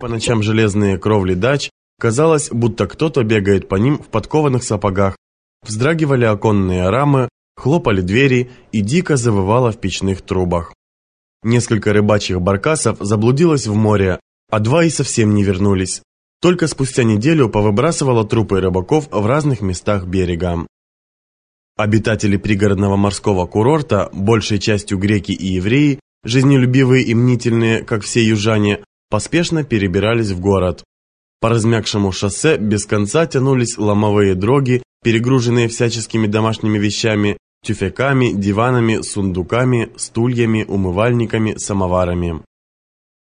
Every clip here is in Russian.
По ночам железные кровли дач, казалось, будто кто-то бегает по ним в подкованных сапогах. Вздрагивали оконные рамы, хлопали двери и дико завывало в печных трубах. Несколько рыбачьих баркасов заблудилось в море, а два и совсем не вернулись. Только спустя неделю повыбрасывало трупы рыбаков в разных местах берега. Обитатели пригородного морского курорта, большей частью греки и евреи, жизнелюбивые и мнительные, как все южане, поспешно перебирались в город. По размягшему шоссе без конца тянулись ломовые дроги, перегруженные всяческими домашними вещами, тюфяками, диванами, сундуками, стульями, умывальниками, самоварами.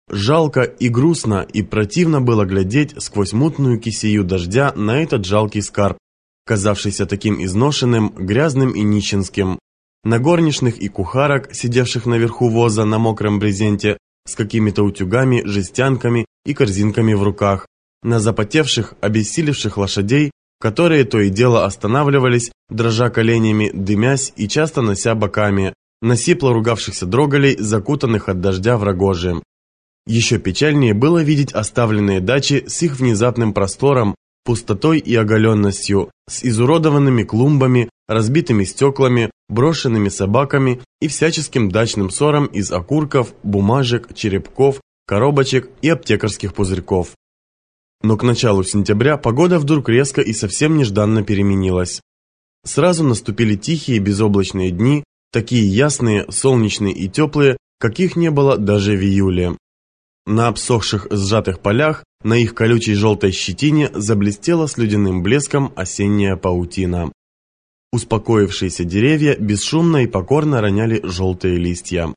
Жалко и грустно и противно было глядеть сквозь мутную кисею дождя на этот жалкий скарб, казавшийся таким изношенным, грязным и нищенским, на горничных и кухарок, сидевших наверху воза на мокром брезенте, с какими-то утюгами, жестянками и корзинками в руках, на запотевших, обессилевших лошадей, которые то и дело останавливались, дрожа коленями, дымясь и часто нося боками, на сипло ругавшихся дрогалей, закутанных от дождя в рогожи. Еще печальнее было видеть оставленные дачи с их внезапным простором, пустотой и оголенностью, с изуродованными клумбами, разбитыми стеклами, брошенными собаками и всяческим дачным ссором из окурков, бумажек, черепков, коробочек и аптекарских пузырьков. Но к началу сентября погода вдруг резко и совсем нежданно переменилась. Сразу наступили тихие безоблачные дни, такие ясные, солнечные и теплые, каких не было даже в июле. На обсохших сжатых полях, на их колючей желтой щетине заблестела с ледяным блеском осенняя паутина. Успокоившиеся деревья бесшумно и покорно роняли желтые листья.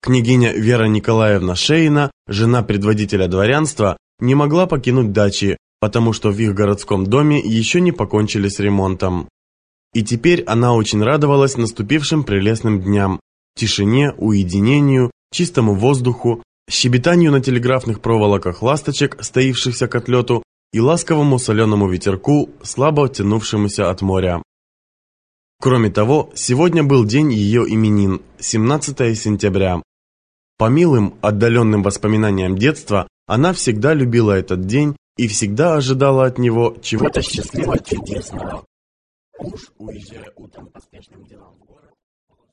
Княгиня Вера Николаевна Шейна, жена предводителя дворянства, не могла покинуть дачи, потому что в их городском доме еще не покончили с ремонтом. И теперь она очень радовалась наступившим прелестным дням, тишине, уединению, чистому воздуху, щебетанию на телеграфных проволоках ласточек, стоившихся к отлету, и ласковому соленому ветерку, слабо тянувшемуся от моря. Кроме того, сегодня был день ее именин, 17 сентября. По милым, отдаленным воспоминаниям детства, она всегда любила этот день и всегда ожидала от него чего-то счастливого, чудесного. Муж, уезжая утром по спешным делам в город,